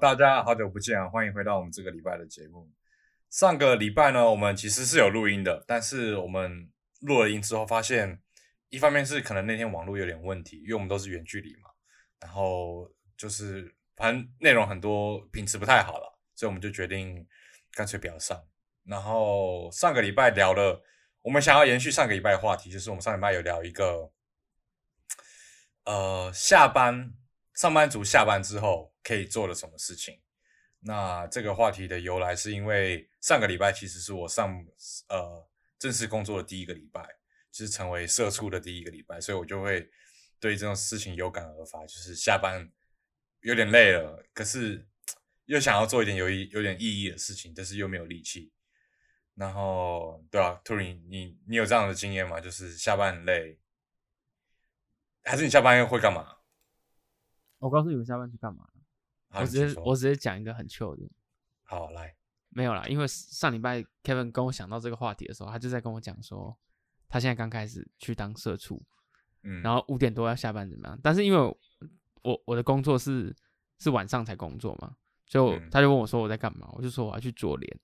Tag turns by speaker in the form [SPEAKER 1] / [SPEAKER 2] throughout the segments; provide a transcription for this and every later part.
[SPEAKER 1] 大家好久不见啊！欢迎回到我们这个礼拜的节目。上个礼拜呢，我们其实是有录音的，但是我们录了音之后，发现一方面是可能那天网络有点问题，因为我们都是远距离嘛，然后就是反正内容很多品质不太好了，所以我们就决定干脆不要上。然后上个礼拜聊了，我们想要延续上个礼拜的话题，就是我们上礼拜有聊一个，呃，下班上班族下班之后可以做了什么事情。那这个话题的由来是因为上个礼拜其实是我上呃正式工作的第一个礼拜，就是成为社畜的第一个礼拜，所以我就会对这种事情有感而发，就是下班有点累了，可是又想要做一点有意有点意义的事情，但是又没有力气。然后，对啊，兔林，你你有这样的经验吗？就是下班很累，还是你下班又会干嘛？
[SPEAKER 2] 我告诉你们下班去干嘛？我直接我直接讲一个很糗的。
[SPEAKER 1] 好，来，
[SPEAKER 2] 没有啦，因为上礼拜 Kevin 跟我想到这个话题的时候，他就在跟我讲说，他现在刚开始去当社畜，嗯，然后五点多要下班怎么样？但是因为我我的工作是是晚上才工作嘛，所以他就问我说我在干嘛，我就说我要去做脸。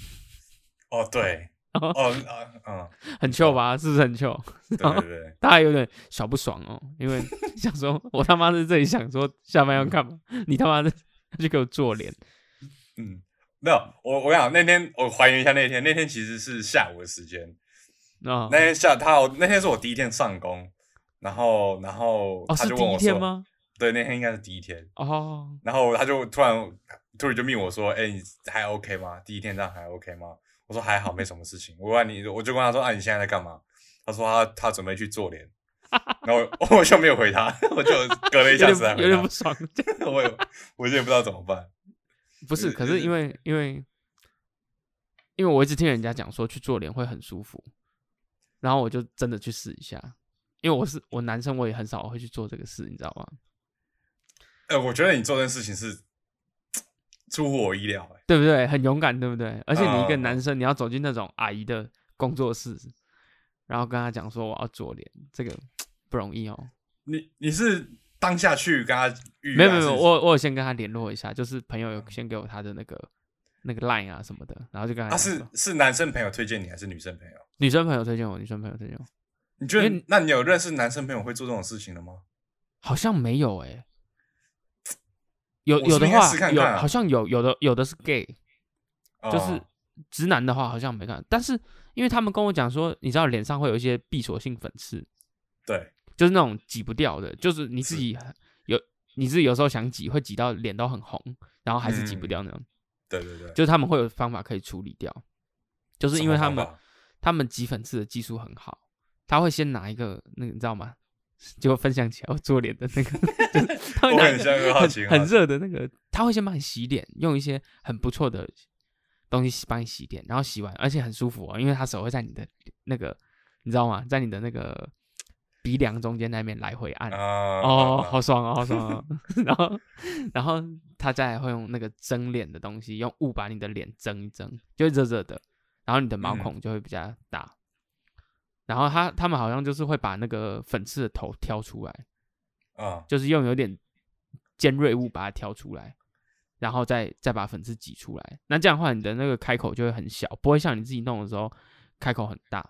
[SPEAKER 1] 哦，对，哦，嗯嗯，
[SPEAKER 2] 很糗吧？是不是很糗？
[SPEAKER 1] 对对对，
[SPEAKER 2] 大家有点小不爽哦，因为 想说，我他妈在这里想说下班要干嘛？你他妈的就给我做脸。
[SPEAKER 1] 嗯，没有，我我想那天我还原一下那天，那天其实是下午的时间。哦，那天下他，那天是我第一天上工，然后然后他就问我说，对，那天应该是第一天哦。然后他就突然突然就命我说，哎，你还 OK 吗？第一天这样还 OK 吗？我说还好，没什么事情。我问你，我就问他说：“啊，你现在在干嘛？”他说：“他他准备去做脸。”然后我就没有回他，我就隔了一下子，
[SPEAKER 2] 有点不爽。
[SPEAKER 1] 我我有点不知道怎么办。
[SPEAKER 2] 不是，可是因为因为因为我一直听人家讲说去做脸会很舒服，然后我就真的去试一下。因为我是我男生，我也很少会去做这个事，你知道吗？
[SPEAKER 1] 哎，我觉得你做这件事情是。出乎我意料，哎，
[SPEAKER 2] 对不对？很勇敢，对不对？而且你一个男生，你要走进那种阿姨的工作室，然后跟他讲说我要做脸，这个不容易哦。
[SPEAKER 1] 你你是当下去跟他预？
[SPEAKER 2] 没有没有，我我先跟他联络一下，就是朋友有先给我他的那个那个 line 啊什么的，然后就跟他。他
[SPEAKER 1] 是是男生朋友推荐你，还是女生朋友？
[SPEAKER 2] 女生朋友推荐我，女生朋友推荐我。
[SPEAKER 1] 你觉得？那你有认识男生朋友会做这种事情的吗？
[SPEAKER 2] 好像没有哎。有有的话有好像有有的有的是 gay，就是直男的话好像没看，但是因为他们跟我讲说，你知道脸上会有一些闭锁性粉刺，
[SPEAKER 1] 对，
[SPEAKER 2] 就是那种挤不掉的，就是你自己有你自己有时候想挤会挤到脸都很红，然后还是挤不掉那种，
[SPEAKER 1] 对对对，
[SPEAKER 2] 就是他们会有方法可以处理掉，就是因为他们他们挤粉刺的技术很好，他会先拿一个那个你知道吗？结果分享起来，我做脸的那个，他会拿很很热的那个，他会先帮你洗脸，用一些很不错的东西帮你洗脸，然后洗完，而且很舒服哦，因为他手会在你的那个，你知道吗？在你的那个鼻梁中间那边来回按，哦，好爽哦，好爽哦。然后，然后他再会用那个蒸脸的东西，用雾把你的脸蒸一蒸，就会热热的，然后你的毛孔就会比较大。然后他他们好像就是会把那个粉刺的头挑出来，啊，就是用有点尖锐物把它挑出来，然后再再把粉刺挤出来。那这样的话，你的那个开口就会很小，不会像你自己弄的时候开口很大。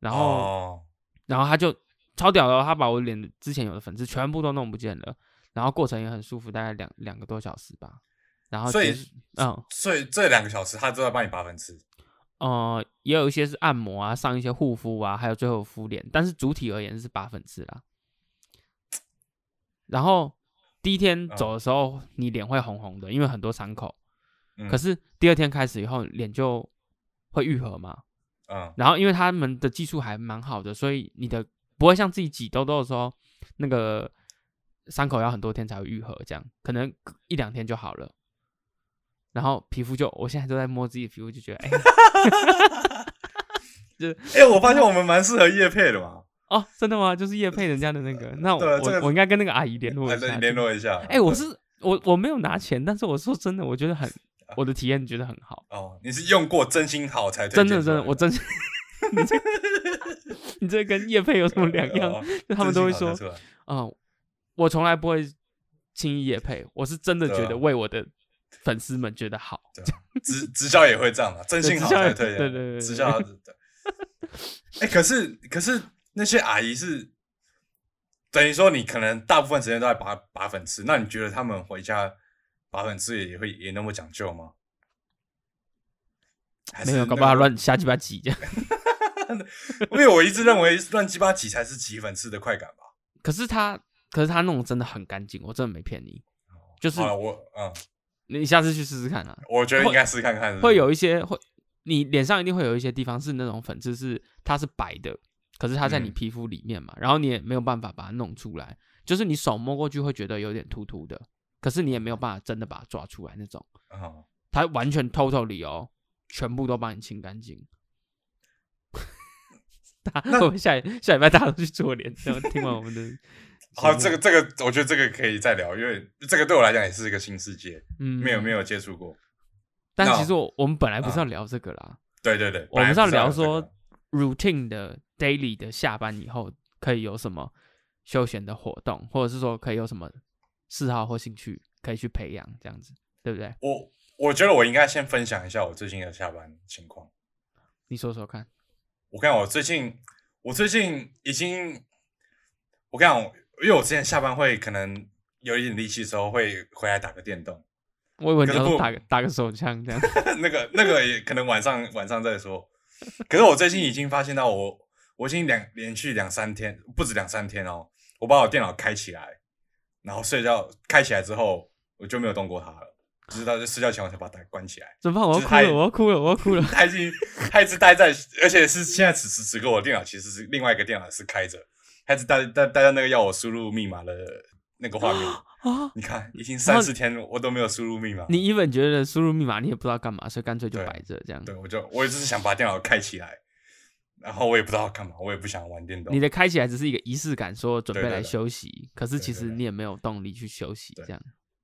[SPEAKER 2] 然后，然后他就超屌的，他把我脸之前有的粉刺全部都弄不见了，然后过程也很舒服，大概两两个多小时吧。然后，
[SPEAKER 1] 所以，嗯，所以这两个小时他都在帮你拔粉刺。
[SPEAKER 2] 呃，也有一些是按摩啊，上一些护肤啊，还有最后敷脸，但是主体而言是拔粉刺啦。然后第一天走的时候，你脸会红红的，因为很多伤口。可是第二天开始以后，脸就会愈合嘛。嗯。然后因为他们的技术还蛮好的，所以你的不会像自己挤痘痘的时候，那个伤口要很多天才会愈合，这样可能一两天就好了。然后皮肤就，我现在都在摸自己的皮肤，就觉得哎，
[SPEAKER 1] 就哎，我发现我们蛮适合叶配的嘛。
[SPEAKER 2] 哦，真的吗？就是叶配人家的那个，那我我应该跟那个阿姨联络一下，
[SPEAKER 1] 联络一下。
[SPEAKER 2] 哎，我是我我没有拿钱，但是我说真的，我觉得很，我的体验觉得很好。
[SPEAKER 1] 哦，你是用过真心好才
[SPEAKER 2] 真的真的，我真心。你这你这跟叶配有什么两样？就他们都会说，嗯，我从来不会轻易夜配，我是真的觉得为我的粉丝们觉得好。
[SPEAKER 1] 直直销也会这样的，真心好才推荐。
[SPEAKER 2] 对对对，
[SPEAKER 1] 直销。哎，可是可是那些阿姨是等于说你可能大部分时间都在拔拔粉刺，那你觉得他们回家拔粉刺也会也那么讲究吗？
[SPEAKER 2] 没有，搞不好乱瞎鸡巴挤这样。
[SPEAKER 1] 因为我一直认为乱鸡巴挤才是挤粉刺的快感吧。
[SPEAKER 2] 可是他，可是他弄真的很干净，我真的没骗你。就是
[SPEAKER 1] 我，嗯，
[SPEAKER 2] 你下次去试试看啊。
[SPEAKER 1] 我觉得应该试看看。
[SPEAKER 2] 会有一些会，你脸上一定会有一些地方是那种粉刺，是它是白的，可是它在你皮肤里面嘛，然后你也没有办法把它弄出来，就是你手摸过去会觉得有点突突的，可是你也没有办法真的把它抓出来那种。哦，它完全 totally 哦，全部都帮你清干净。那我们下下礼拜大家都去做脸，然后听完我们的。
[SPEAKER 1] 好，这个这个，我觉得这个可以再聊，因为这个对我来讲也是一个新世界，嗯，没有没有接触过。
[SPEAKER 2] 但其实我我们本来不是要聊这个啦，
[SPEAKER 1] 对对对，
[SPEAKER 2] 我们是要聊说 routine 的 daily 的下班以后可以有什么休闲的活动，或者是说可以有什么嗜好或兴趣可以去培养，这样子对不对？
[SPEAKER 1] 我我觉得我应该先分享一下我最近的下班情况，
[SPEAKER 2] 你说说看。
[SPEAKER 1] 我看我最近，我最近已经，我看我，因为我之前下班会可能有一点力气的时候，会回来打个电动。
[SPEAKER 2] 我以为你要打个打个手枪这样。
[SPEAKER 1] 那个那个也可能晚上晚上再说。可是我最近已经发现到我，我已经两连续两三天，不止两三天哦，我把我电脑开起来，然后睡觉开起来之后，我就没有动过它了。直到在睡觉前我才把它关起来。
[SPEAKER 2] 怎么办？我要哭了！我要哭了！我要哭了！
[SPEAKER 1] 他已经，他一直待在，而且是现在此时此刻，我电脑其实是另外一个电脑是开着，他一直待待待在那个要我输入密码的那个画面啊！你看，已经三四天我都没有输入密码。
[SPEAKER 2] 你一本觉得输入密码你也不知道干嘛，所以干脆就摆着这样。
[SPEAKER 1] 对，我就我也只是想把电脑开起来，然后我也不知道干嘛，我也不想玩电动。
[SPEAKER 2] 你的开起来只是一个仪式感，说准备来休息，可是其实你也没有动力去休息，这样。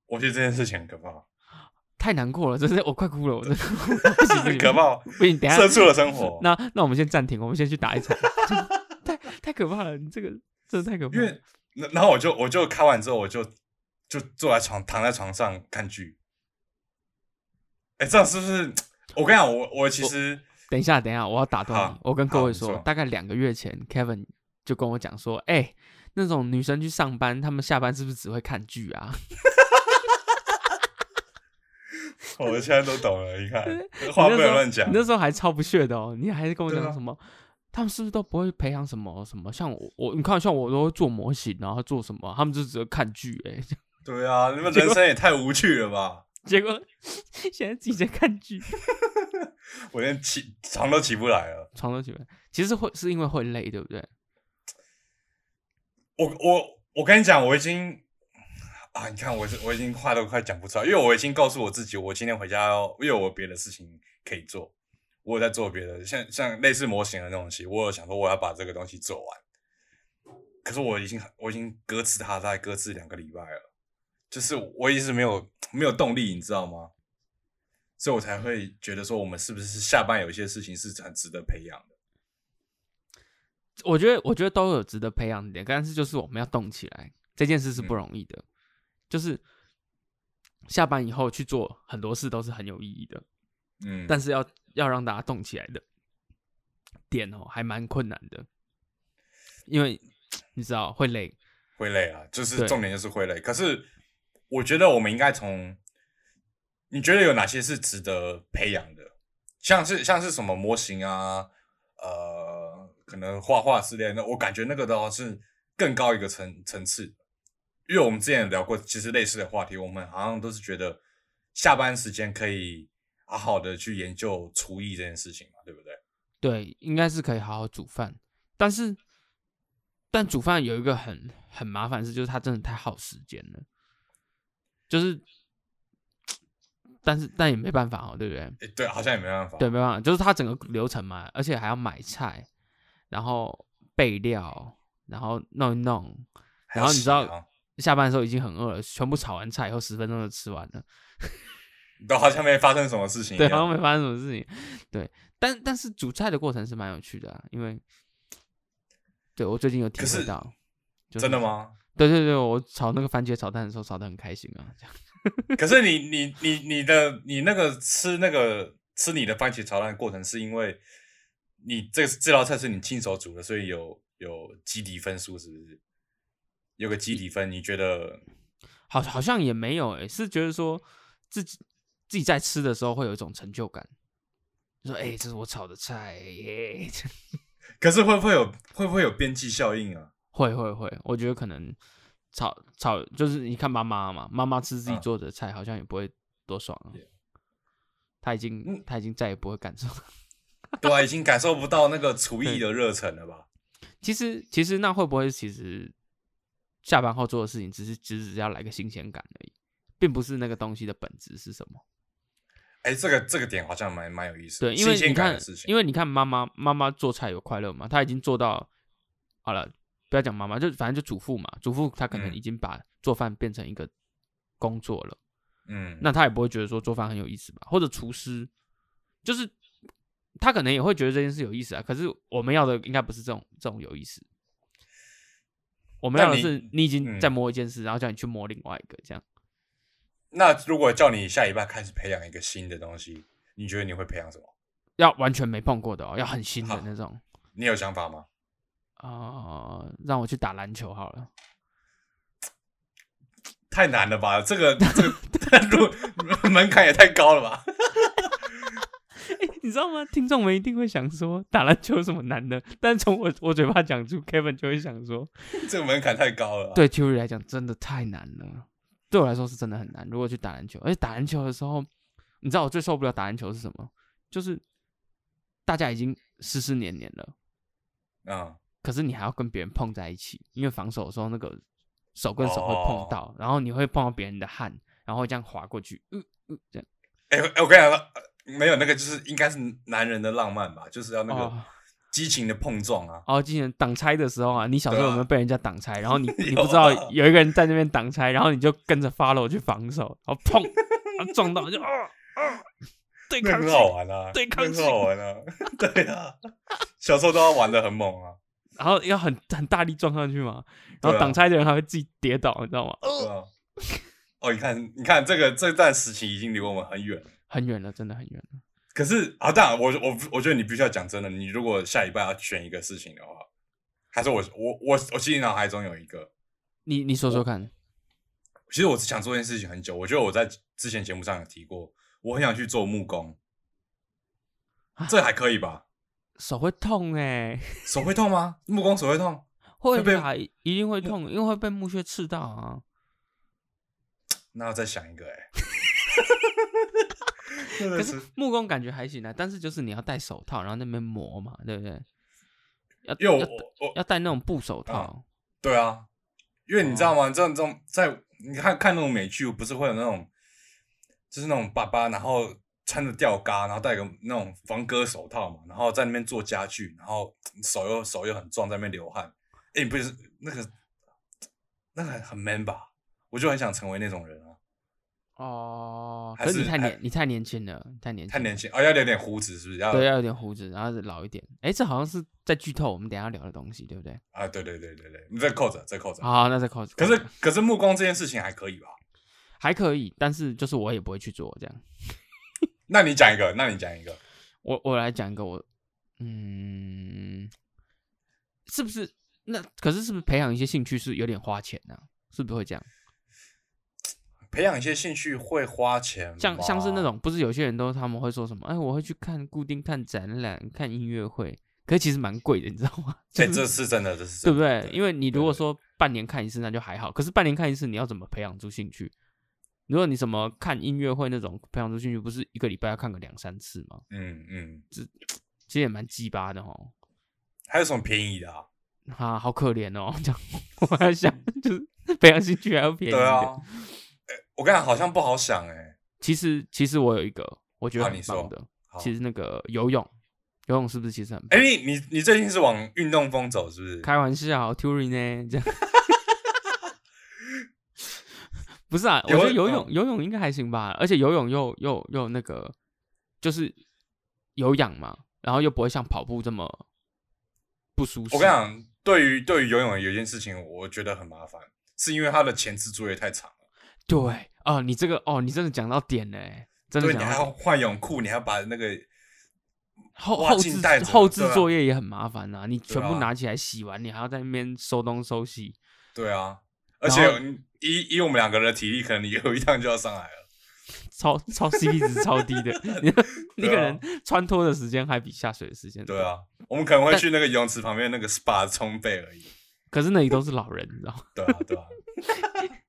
[SPEAKER 1] 我觉得这件事情很可怕。
[SPEAKER 2] 太难过了，真是我快哭了，我真的
[SPEAKER 1] 可怕！
[SPEAKER 2] 不行，等下
[SPEAKER 1] 社畜的生活。
[SPEAKER 2] 那那我们先暂停，我们先去打一场。太太可怕了，你这个真的太可怕。
[SPEAKER 1] 因为然后我就我就看完之后，我就就坐在床躺在床上看剧。哎，这样是不是？我跟你讲，我我其实
[SPEAKER 2] 等一下等一下，我要打断你。我跟各位说，大概两个月前，Kevin 就跟我讲说，哎，那种女生去上班，她们下班是不是只会看剧啊？
[SPEAKER 1] 我现在都懂了，你看 话不能乱讲。
[SPEAKER 2] 你那时候还超不屑的哦，你还是跟我讲什么？他们是不是都不会培养什么什么？像我，我你看，像我都会做模型，然后做什么？他们就只会看剧哎。
[SPEAKER 1] 对啊，你们人生也太无趣了吧？
[SPEAKER 2] 结果现在自己在看剧，
[SPEAKER 1] 我连起床都起不来了，
[SPEAKER 2] 床都起不来。其实会是因为会累，对不对？
[SPEAKER 1] 我我我跟你讲，我已经。啊！你看，我我已经话都快讲不出来，因为我已经告诉我自己，我今天回家要，因为我别的事情可以做，我有在做别的，像像类似模型的那种东西，我有想说我要把这个东西做完。可是我已经我已经搁置它，在搁置两个礼拜了，就是我一直没有没有动力，你知道吗？所以我才会觉得说，我们是不是下班有一些事情是很值得培养的？
[SPEAKER 2] 我觉得我觉得都有值得培养的点，但是就是我们要动起来，这件事是不容易的。就是下班以后去做很多事都是很有意义的，嗯，但是要要让大家动起来的点哦，还蛮困难的，因为你知道会累，
[SPEAKER 1] 会累啊，就是重点就是会累。可是我觉得我们应该从，你觉得有哪些是值得培养的？像是像是什么模型啊，呃，可能画画之类的，我感觉那个的话是更高一个层层次。因为我们之前聊过，其实类似的话题，我们好像都是觉得下班时间可以好好的去研究厨艺这件事情嘛，对不对？
[SPEAKER 2] 对，应该是可以好好煮饭，但是但煮饭有一个很很麻烦的事，就是它真的太耗时间了。就是，但是但也没办法哦，对不对？
[SPEAKER 1] 对，好像也没办法。
[SPEAKER 2] 对，没办法，就是它整个流程嘛，而且还要买菜，然后备料，然后弄一弄，然后你知道。下班的时候已经很饿了，全部炒完菜以后十分钟就吃完了，
[SPEAKER 1] 都好像没发生什么事情，
[SPEAKER 2] 对，好像没发生什么事情，对，但但是煮菜的过程是蛮有趣的，因为对我最近有体会到，
[SPEAKER 1] 真的吗？
[SPEAKER 2] 对对对，我炒那个番茄炒蛋的时候炒的很开心啊。这样。
[SPEAKER 1] 可是你你你你的你那个吃那个吃你的番茄炒蛋的过程，是因为你这这道菜是你亲手煮的，所以有有基底分数，是不是？有个基底分，你觉得？
[SPEAKER 2] 好，好像也没有诶，是觉得说自己自己在吃的时候会有一种成就感，说哎，这是我炒的菜耶。
[SPEAKER 1] 可是会不会有会不会有边际效应啊？
[SPEAKER 2] 会会会，我觉得可能炒炒就是你看妈妈嘛，妈妈吃自己做的菜好像也不会多爽啊。他已经他已经再也不会感受，
[SPEAKER 1] 对啊，已经感受不到那个厨艺的热忱了吧？
[SPEAKER 2] 其实其实那会不会其实下班后做的事情只是只是要来个新鲜感而已，并不是那个东西的本质是什么？
[SPEAKER 1] 哎，这个这个点好像蛮蛮有意思。
[SPEAKER 2] 对，因为你看，因为你看妈妈妈妈做菜有快乐嘛，她已经做到好了。不要讲妈妈，就反正就主妇嘛。主妇她可能已经把做饭变成一个工作了，嗯，那她也不会觉得说做饭很有意思吧？或者厨师，就是他可能也会觉得这件事有意思啊。可是我们要的应该不是这种这种有意思，我们要的是你已经在摸一件事，然后叫你去摸另外一个这样。
[SPEAKER 1] 那如果叫你下一半开始培养一个新的东西，你觉得你会培养什么？
[SPEAKER 2] 要完全没碰过的哦，要很新的那种。
[SPEAKER 1] 你有想法吗？
[SPEAKER 2] 啊，让我去打篮球好了，
[SPEAKER 1] 太难了吧？这个这个 门槛也太高了吧？
[SPEAKER 2] 你知道吗？听众们一定会想说，打篮球有什么难的？但从我我嘴巴讲出，Kevin 就会想说，
[SPEAKER 1] 这个门槛太高了。
[SPEAKER 2] 对 Q 来讲，真的太难了。对我来说是真的很难。如果去打篮球，而且打篮球的时候，你知道我最受不了打篮球是什么？就是大家已经湿湿黏黏了，啊。可是你还要跟别人碰在一起，因为防守的时候那个手跟手会碰到，然后你会碰到别人的汗，然后这样滑过去，嗯嗯，这样。
[SPEAKER 1] 哎哎，我跟你讲，没有那个，就是应该是男人的浪漫吧，就是要那个激情的碰撞啊。
[SPEAKER 2] 哦，激情挡拆的时候啊，你小时候有没有被人家挡拆？然后你你不知道有一个人在那边挡拆，然后你就跟着 follow 去防守，然 后砰，撞到就啊啊。对抗
[SPEAKER 1] 很好玩啊，
[SPEAKER 2] 对抗
[SPEAKER 1] 很好玩啊，对啊，小时候都要玩的很猛啊。
[SPEAKER 2] 然后要很很大力撞上去嘛，然后挡拆的人还会自己跌倒，你知道吗？
[SPEAKER 1] 哦，你看，你看这个这段时期已经离我们很远，
[SPEAKER 2] 很远了，真的很远了。
[SPEAKER 1] 可是啊，当然，我我我觉得你必须要讲真的。你如果下礼拜要选一个事情的话，还是我我我我心里脑海中有一个，
[SPEAKER 2] 你你说说看。
[SPEAKER 1] 其实我是想做这件事情很久，我觉得我在之前节目上有提过，我很想去做木工，这还可以吧？
[SPEAKER 2] 手会痛哎，
[SPEAKER 1] 手会痛吗？木工手会痛？
[SPEAKER 2] 会啊，一定会痛，因为会被木屑刺到啊。
[SPEAKER 1] 那要再想一个哎。
[SPEAKER 2] 可是木工感觉还行啊，但是就是你要戴手套，然后那边磨嘛，对不对？要
[SPEAKER 1] 要
[SPEAKER 2] 要戴那种布手套。
[SPEAKER 1] 对啊，因为你知道吗？这种这种在你看看那种美剧，不是会有那种，就是那种爸爸，然后。穿着吊嘎，然后戴个那种防割手套嘛，然后在那边做家具，然后手又手又很壮，在那边流汗。哎，不是那个，那个很 man 吧？我就很想成为那种人啊。
[SPEAKER 2] 哦，可是你太年，你太年轻了，太年轻，
[SPEAKER 1] 太年轻。哦，要留点胡子是不是？要
[SPEAKER 2] 对，要有点胡子，然后老一点。哎，这好像是在剧透我们等下聊的东西，对不对？
[SPEAKER 1] 啊，对对对对对，你再扣着，再扣着。
[SPEAKER 2] 好，那再扣着。
[SPEAKER 1] 可是可是木工这件事情还可以吧？
[SPEAKER 2] 还可以，但是就是我也不会去做这样。
[SPEAKER 1] 那你讲一个，那你讲一个，
[SPEAKER 2] 我我来讲一个，我嗯，是不是？那可是是不是培养一些兴趣是有点花钱呢？是不是会这样？
[SPEAKER 1] 培养一些兴趣会花钱，
[SPEAKER 2] 像像是那种，不是有些人都他们会说什么？哎，我会去看固定看展览、看音乐会，可是其实蛮贵的，你知道吗？
[SPEAKER 1] 对这是真的，这是
[SPEAKER 2] 对不对？因为你如果说半年看一次，那就还好。可是半年看一次，你要怎么培养出兴趣？如果你什么看音乐会那种培养出兴趣，不是一个礼拜要看个两三次吗？嗯嗯，这其实也蛮鸡巴的哦。
[SPEAKER 1] 还有什么便宜的啊？
[SPEAKER 2] 啊，好可怜哦！这样我还想，就是培养兴趣还要便宜。对
[SPEAKER 1] 啊，我跟你讲，好像不好想哎。
[SPEAKER 2] 其实，其实我有一个，我觉得很棒的。其实那个游泳，游泳是不是其实很？
[SPEAKER 1] 哎，你你你最近是往运动风走是不是？
[SPEAKER 2] 开玩笑，touring 呢？这样。不是啊，我觉得游泳游泳应该还行吧，而且游泳又又又那个，就是有氧嘛，然后又不会像跑步这么不舒适。
[SPEAKER 1] 我跟你讲，对于对于游泳有一件事情，我觉得很麻烦，是因为它的前置作业太长了。
[SPEAKER 2] 对，哦，你这个哦，你真的讲到点呢，真的。
[SPEAKER 1] 你还要换泳裤，你还要把那个
[SPEAKER 2] 后后置后置作业也很麻烦呐，你全部拿起来洗完，你还要在那边收东收西。
[SPEAKER 1] 对啊，而且以以我们两个人的体力，可能你有一趟就要上来了。
[SPEAKER 2] 超超 CP 值超低的，你你可能穿脱的时间还比下水的时间。
[SPEAKER 1] 对啊，我们可能会去那个游泳池旁边那个 SPA 冲背而已。
[SPEAKER 2] 可是那里都是老人，你知道吗？
[SPEAKER 1] 对啊，对啊。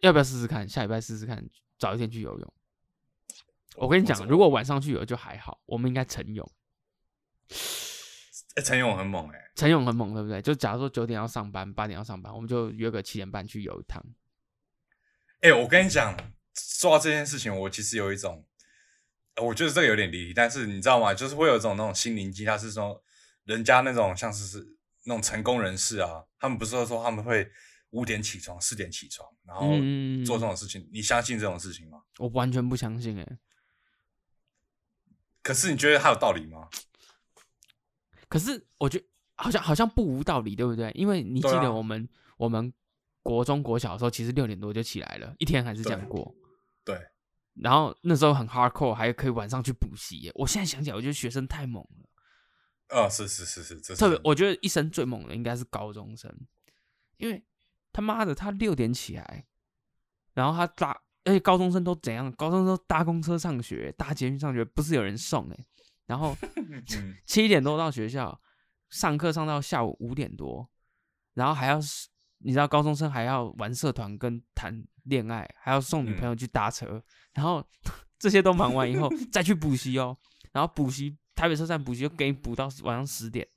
[SPEAKER 2] 那要不要试试看？下礼拜试试看，早一天去游泳。我跟你讲，如果晚上去游就还好，我们应该晨泳。
[SPEAKER 1] 哎，晨泳很猛哎，
[SPEAKER 2] 晨泳很猛，对不对？就假如说九点要上班，八点要上班，我们就约个七点半去游一趟。
[SPEAKER 1] 哎，我跟你讲。说到这件事情，我其实有一种，我觉得这个有点离题，但是你知道吗？就是会有一种那种心灵鸡汤，是说人家那种像是是那种成功人士啊，他们不是说他们会五点起床、四点起床，然后做这种事情，你相信这种事情吗？
[SPEAKER 2] 我完全不相信哎。
[SPEAKER 1] 可是你觉得他有道理吗？
[SPEAKER 2] 可是我觉得好像好像不无道理，对不对？因为你记得我们我们国中国小的时候，其实六点多就起来了，一天还是这样过。
[SPEAKER 1] 对，
[SPEAKER 2] 然后那时候很 hardcore，还可以晚上去补习。我现在想起来，我觉得学生太猛了。
[SPEAKER 1] 哦，是是是是，
[SPEAKER 2] 特别我觉得一生最猛的应该是高中生，因为他妈的他六点起来，然后他搭，而且高中生都怎样？高中生都搭公车上学，搭捷运上学，不是有人送哎。然后 七点多到学校上课，上到下午五点多，然后还要你知道高中生还要玩社团跟谈。恋爱还要送女朋友去搭车，然后 这些都忙完以后再去补习哦，然后补习台北车站补习又给你补到晚上十点，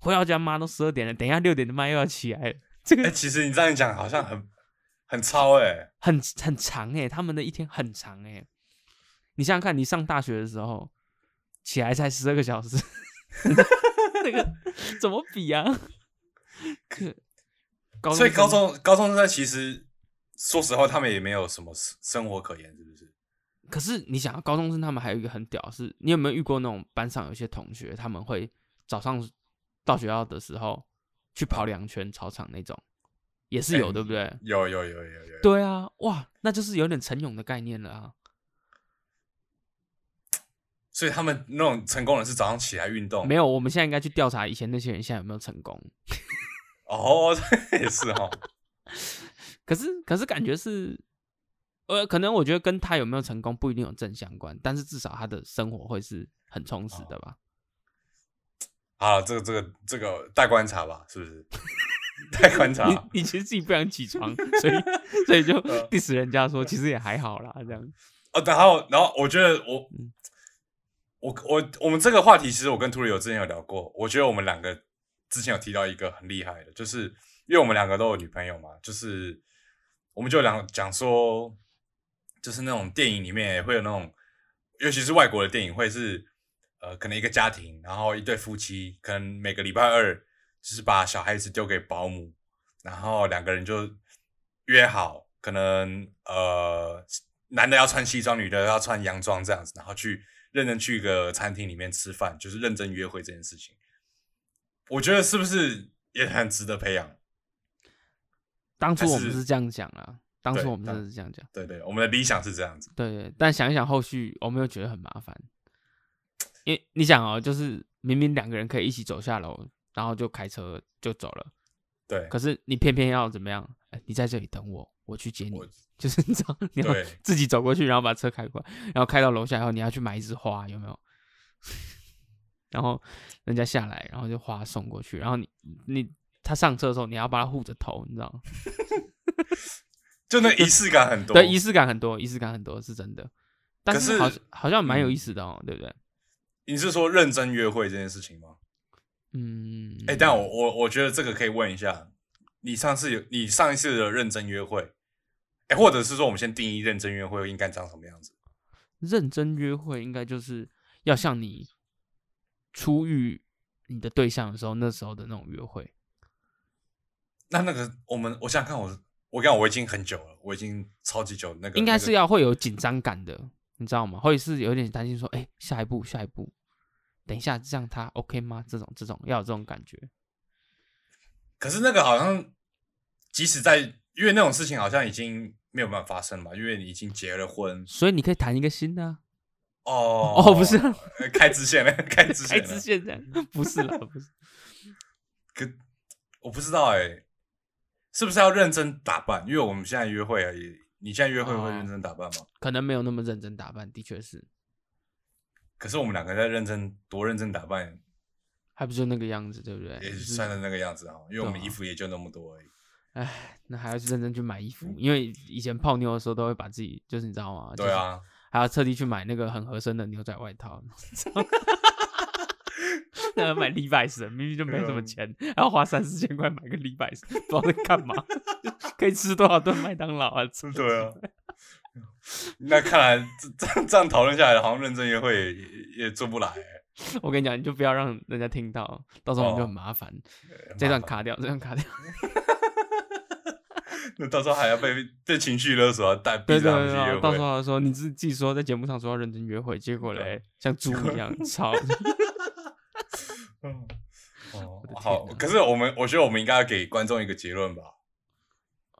[SPEAKER 2] 回到家妈都十二点了，等一下六点的妈又要起来了。这个
[SPEAKER 1] 其实你这样讲好像很很超哎，
[SPEAKER 2] 很很长哎，他们的一天很长哎。你想想看，你上大学的时候起来才十二个小时，那个怎么比啊？
[SPEAKER 1] 可所以高中高中生其实。说实话，他们也没有什么生活可言，是不是？
[SPEAKER 2] 可是你想，高中生他们还有一个很屌，是你有没有遇过那种班上有些同学，他们会早上到学校的时候去跑两圈操场那种，也是有，对不对？
[SPEAKER 1] 有有有有有。
[SPEAKER 2] 对啊，哇，那就是有点晨泳的概念了啊。
[SPEAKER 1] 所以他们那种成功人是早上起来运动？
[SPEAKER 2] 没有，我们现在应该去调查以前那些人现在有没有成功。
[SPEAKER 1] 哦，也是哦。
[SPEAKER 2] 可是，可是感觉是，呃，可能我觉得跟他有没有成功不一定有正相关，但是至少他的生活会是很充实的吧。
[SPEAKER 1] 好，这个这个这个待观察吧，是不是？待观察。
[SPEAKER 2] 你你其实自己不想起床，所以所以就 diss 人家说其实也还好啦，这样。
[SPEAKER 1] 哦，然后然后我觉得我我我我们这个话题其实我跟图里有之前有聊过，我觉得我们两个之前有提到一个很厉害的，就是因为我们两个都有女朋友嘛，就是。我们就两讲说，就是那种电影里面会有那种，尤其是外国的电影，会是呃，可能一个家庭，然后一对夫妻，可能每个礼拜二就是把小孩子丢给保姆，然后两个人就约好，可能呃，男的要穿西装，女的要穿洋装这样子，然后去认真去一个餐厅里面吃饭，就是认真约会这件事情，我觉得是不是也很值得培养？
[SPEAKER 2] 当初我们是这样讲啊，当初我们真的是这样讲。
[SPEAKER 1] 对对，我们的理想是这样子。
[SPEAKER 2] 对对，但想一想后续，我们又觉得很麻烦。因为你想哦，就是明明两个人可以一起走下楼，然后就开车就走了。
[SPEAKER 1] 对。
[SPEAKER 2] 可是你偏偏要怎么样？哎，你在这里等我，我去接你。就是你知道，你要自己走过去，然后把车开过来，然后开到楼下以后，你要去买一枝花，有没有？然后人家下来，然后就花送过去，然后你你。他上车的时候，你要帮他护着头，你知道吗？
[SPEAKER 1] 就那仪式感很多，
[SPEAKER 2] 对，仪式感很多，仪式感很多是真的。但是好像好像蛮有意思的哦，对不对？
[SPEAKER 1] 你是说认真约会这件事情吗？
[SPEAKER 2] 嗯，
[SPEAKER 1] 哎，但我我我觉得这个可以问一下，你上次有你上一次的认真约会，哎，或者是说我们先定义认真约会应该长什么样子？
[SPEAKER 2] 认真约会应该就是要像你初遇你的对象的时候，那时候的那种约会。
[SPEAKER 1] 那那个，我们我想想看，我我讲我已经很久了，我已经超级久。那个
[SPEAKER 2] 应该是要会有紧张感的，你知道吗？或者是有点担心说，哎，下一步，下一步，等一下这样他 OK 吗？这种这种要有这种感觉。
[SPEAKER 1] 可是那个好像即使在，因为那种事情好像已经没有办法发生嘛，因为你已经结了婚，
[SPEAKER 2] 所以你可以谈一个新的。
[SPEAKER 1] 哦
[SPEAKER 2] 哦，不是，
[SPEAKER 1] 开支线了，开支线，
[SPEAKER 2] 开支线这样，不是了，不是。
[SPEAKER 1] 可我不知道哎，是不是要认真打扮？因为我们现在约会而已。你现在约会会认真打扮吗？
[SPEAKER 2] 可能没有那么认真打扮，的确是。
[SPEAKER 1] 可是我们两个在认真，多认真打扮，
[SPEAKER 2] 还不就那个样子，对不对？
[SPEAKER 1] 也算是那个样子啊，因为我们衣服也就那么多而已。
[SPEAKER 2] 哎，那还要去认真去买衣服，因为以前泡妞的时候都会把自己，就是你知道吗？
[SPEAKER 1] 对啊。
[SPEAKER 2] 还要特地去买那个很合身的牛仔外套，那买 Levi's，明明就没什么钱，还要花三四千块买个 Levi's，不知道在干嘛，可以吃多少顿麦当劳啊？
[SPEAKER 1] 对啊。那看来这这这样讨论下来，好像认真约会也也做不来。
[SPEAKER 2] 我跟你讲，你就不要让人家听到，到时候就很麻烦。这段卡掉，这段卡掉。
[SPEAKER 1] 那到时候还要被被情绪勒索，带逼着他们去约会。
[SPEAKER 2] 到时候说你自自己说在节目上说要认真约会，结果嘞像猪一样 吵。
[SPEAKER 1] 哦，好，可是我们我觉得我们应该要给观众一个结论吧。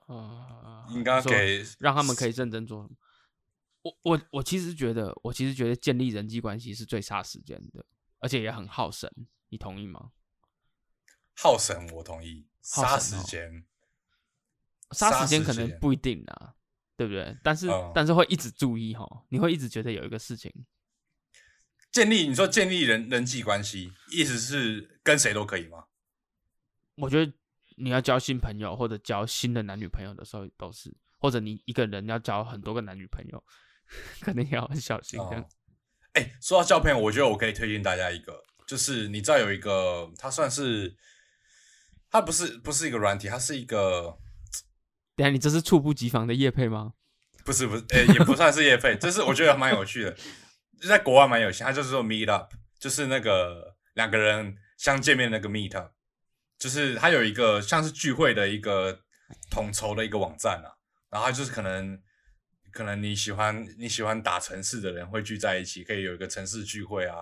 [SPEAKER 2] 啊，
[SPEAKER 1] 应该给
[SPEAKER 2] 让他们可以认真做。我我我其实觉得，我其实觉得建立人际关系是最杀时间的，而且也很耗神。你同意吗？
[SPEAKER 1] 耗神，我同意。杀时间。
[SPEAKER 2] 杀时间可能不一定啊，对不对？但是但是会一直注意哈，你会一直觉得有一个事情
[SPEAKER 1] 建立，你说建立人人际关系，意思是跟谁都可以吗？
[SPEAKER 2] 我觉得你要交新朋友或者交新的男女朋友的时候都是，或者你一个人要交很多个男女朋友，可能也要很小心。
[SPEAKER 1] 哎，说到交朋友，我觉得我可以推荐大家一个，就是你知道有一个，它算是，它不是不是一个软体，它是一个。
[SPEAKER 2] 等下，你这是猝不及防的叶配吗？
[SPEAKER 1] 不是，不是，诶，也不算是叶配，这是我觉得蛮有趣的，在国外蛮有趣。它就是说 meet up，就是那个两个人相见面那个 meet up，就是它有一个像是聚会的一个统筹的一个网站啊。然后就是可能可能你喜欢你喜欢打城市的人会聚在一起，可以有一个城市聚会啊。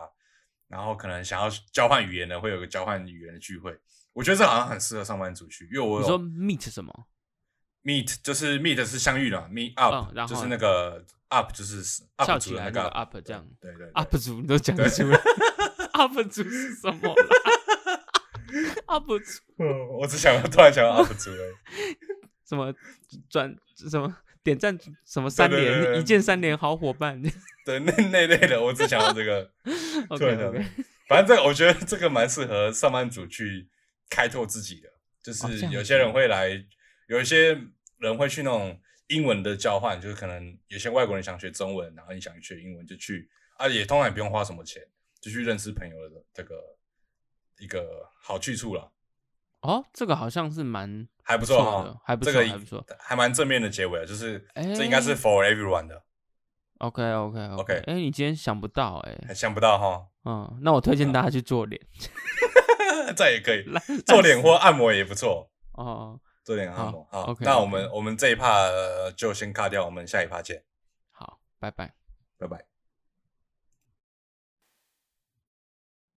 [SPEAKER 1] 然后可能想要交换语言的会有个交换语言的聚会。我觉得这好像很适合上班族去，因为我
[SPEAKER 2] 你说 meet 什么
[SPEAKER 1] ？Meet 就是 Meet 是相遇了，Meet up 就是那个 up 就是 up 主那个
[SPEAKER 2] up 这样，
[SPEAKER 1] 对对
[SPEAKER 2] ，up 主你都讲得出来，up 主是什么？up 主，
[SPEAKER 1] 我只想突然想到 up 主哎，
[SPEAKER 2] 什么转什么点赞什么三连一键三连好伙伴，
[SPEAKER 1] 对那那类的，我只想到这个，，
[SPEAKER 2] OK OK，，
[SPEAKER 1] 反正这个我觉得这个蛮适合上班族去开拓自己的，就是有些人会来。有一些人会去那种英文的交换，就是可能有些外国人想学中文，然后你想学英文就去，啊，也通常也不用花什么钱，就去认识朋友的这个一个好去处了。
[SPEAKER 2] 哦，这个好像是蛮
[SPEAKER 1] 还不错哈，
[SPEAKER 2] 还不错，还不错，
[SPEAKER 1] 还蛮正面的结尾，就是这应该是 for everyone 的。
[SPEAKER 2] OK OK OK，哎，你今天想不到哎，
[SPEAKER 1] 想不到哈，
[SPEAKER 2] 嗯，那我推荐大家去做脸，
[SPEAKER 1] 这也可以，做脸或按摩也不错
[SPEAKER 2] 哦。
[SPEAKER 1] 做点按摩，好，那我们我们这一趴就先卡掉，我们下一趴见。
[SPEAKER 2] 好，拜拜，
[SPEAKER 1] 拜拜。